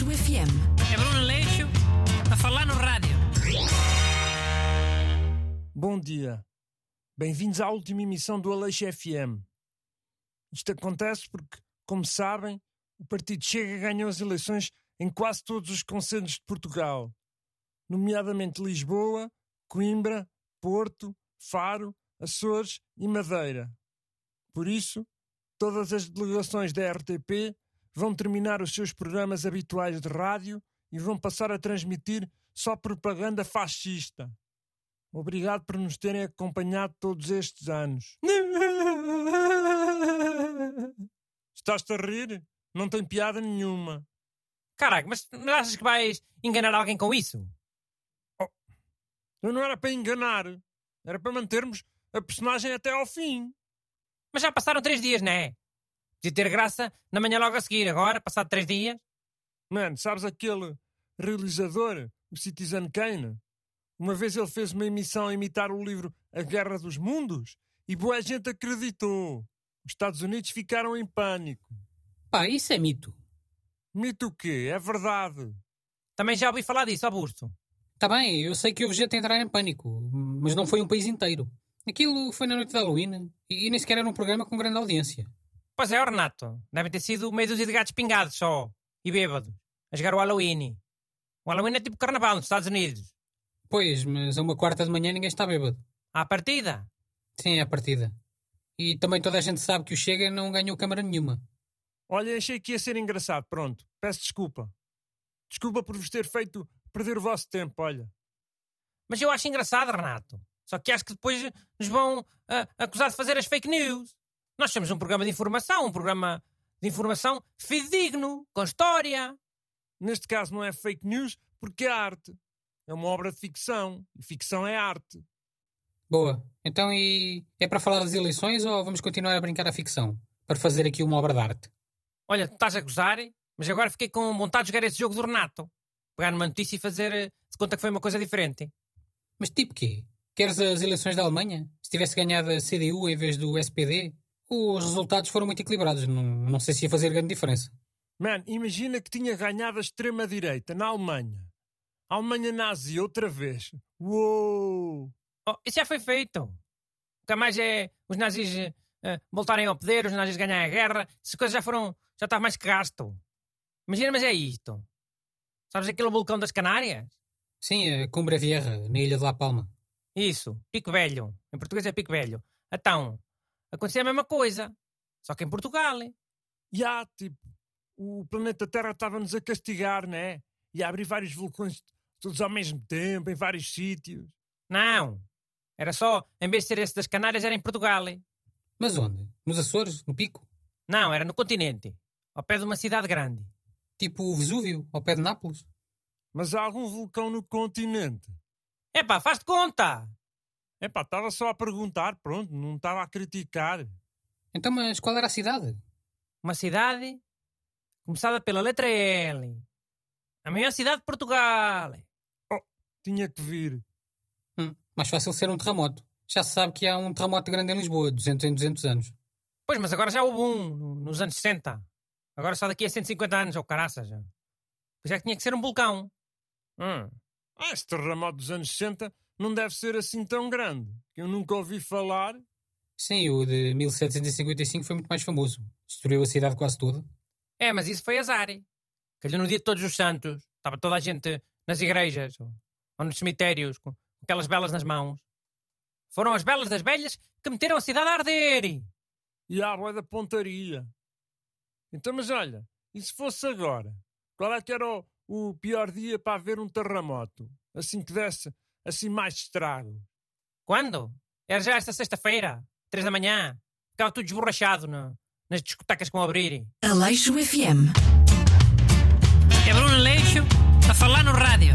Aleixo FM. É Bruno Leixo a falar no rádio. Bom dia. Bem-vindos à última emissão do Aleixo FM. Isto acontece porque, como sabem, o Partido Chega ganhou as eleições em quase todos os conselhos de Portugal, nomeadamente Lisboa, Coimbra, Porto, Faro, Açores e Madeira. Por isso, todas as delegações da RTP vão terminar os seus programas habituais de rádio e vão passar a transmitir só propaganda fascista. Obrigado por nos terem acompanhado todos estes anos. Estás-te a rir? Não tem piada nenhuma. Caraca, mas não achas que vais enganar alguém com isso? Eu não era para enganar. Era para mantermos a personagem até ao fim. Mas já passaram três dias, não é? Podia ter graça na manhã logo a seguir, agora, passado três dias. Mano, sabes aquele realizador, o Citizen Kane? Uma vez ele fez uma emissão a imitar o livro A Guerra dos Mundos e boa gente acreditou. Os Estados Unidos ficaram em pânico. Pá, isso é mito. Mito o quê? É verdade. Também já ouvi falar disso, Augusto. Está bem, eu sei que houve gente a entrar em pânico, mas não foi um país inteiro. Aquilo foi na noite de Halloween e, e nem sequer era um programa com grande audiência. Pois é, Renato. Devem ter sido meio dúzia de gatos pingados só. E bêbados. A jogar o Halloween. O Halloween é tipo carnaval nos Estados Unidos. Pois, mas a uma quarta de manhã ninguém está bêbado. À partida. Sim, a partida. E também toda a gente sabe que o Chega não ganhou câmara nenhuma. Olha, achei que ia ser engraçado. Pronto. Peço desculpa. Desculpa por vos ter feito perder o vosso tempo, olha. Mas eu acho engraçado, Renato. Só que acho que depois nos vão ah, acusar de fazer as fake news. Nós somos um programa de informação, um programa de informação fidedigno, com história. Neste caso não é fake news porque é arte. É uma obra de ficção. E ficção é arte. Boa. Então, e é para falar das eleições ou vamos continuar a brincar a ficção? Para fazer aqui uma obra de arte? Olha, estás a gozar, mas agora fiquei com vontade de jogar esse jogo do Renato. Pegar numa notícia e fazer eh, de conta que foi uma coisa diferente. Mas tipo quê? Queres as eleições da Alemanha? Se tivesse ganhado a CDU em vez do SPD? Os resultados foram muito equilibrados. Não, não sei se ia fazer grande diferença. Man, imagina que tinha ganhado a extrema-direita na Alemanha. A Alemanha nazi outra vez. Uou! Oh, isso já foi feito. Nunca mais é os nazis eh, voltarem ao poder, os nazis ganharem a guerra. Essas coisas já foram. Já está mais que gasto. Imagina, mas é isto. Sabes aquele vulcão das Canárias? Sim, a Cumbre Vieja, na Ilha de La Palma. Isso, Pico Velho. Em português é Pico Velho. Então, aconteceu a mesma coisa. Só que em Portugal. E há, tipo, o planeta Terra estava-nos a castigar, né? E a abrir vários vulcões todos ao mesmo tempo, em vários sítios. Não. Era só, em vez de ser esse das Canárias, era em Portugal. Mas onde? Nos Açores? No Pico? Não, era no continente. Ao pé de uma cidade grande. Tipo o Vesúvio, ao pé de Nápoles? Mas há algum vulcão no continente? Epá, faz de conta! Epá, estava só a perguntar, pronto, não estava a criticar. Então, mas qual era a cidade? Uma cidade começada pela letra L. A maior cidade de Portugal. Oh, tinha que vir. Hum, mais fácil ser um terremoto. Já se sabe que há um terremoto grande em Lisboa, 200 em 200 anos. Pois, mas agora já houve um, no- nos anos 60. Agora só daqui a 150 anos, ou caraças. já. Pois é que tinha que ser um vulcão. Hum. Ah, este terremoto dos anos 60 não deve ser assim tão grande. que Eu nunca ouvi falar. Sim, o de 1755 foi muito mais famoso. Destruiu a cidade quase toda. É, mas isso foi azar. Calhou no dia de todos os santos. Estava toda a gente nas igrejas ou, nos cemitérios com aquelas velas nas mãos. Foram as velas das velhas que meteram a cidade a arder. E a água da pontaria. Então, mas olha, e se fosse agora? Qual é que era o, o pior dia para haver um terremoto? Assim que desse assim mais estrago. Quando? Era já esta sexta-feira, três da manhã. Ficava tudo desborrachado no- nas discotecas que vão abrir. Aleixo FM. É Bruno Leixo a falar no rádio.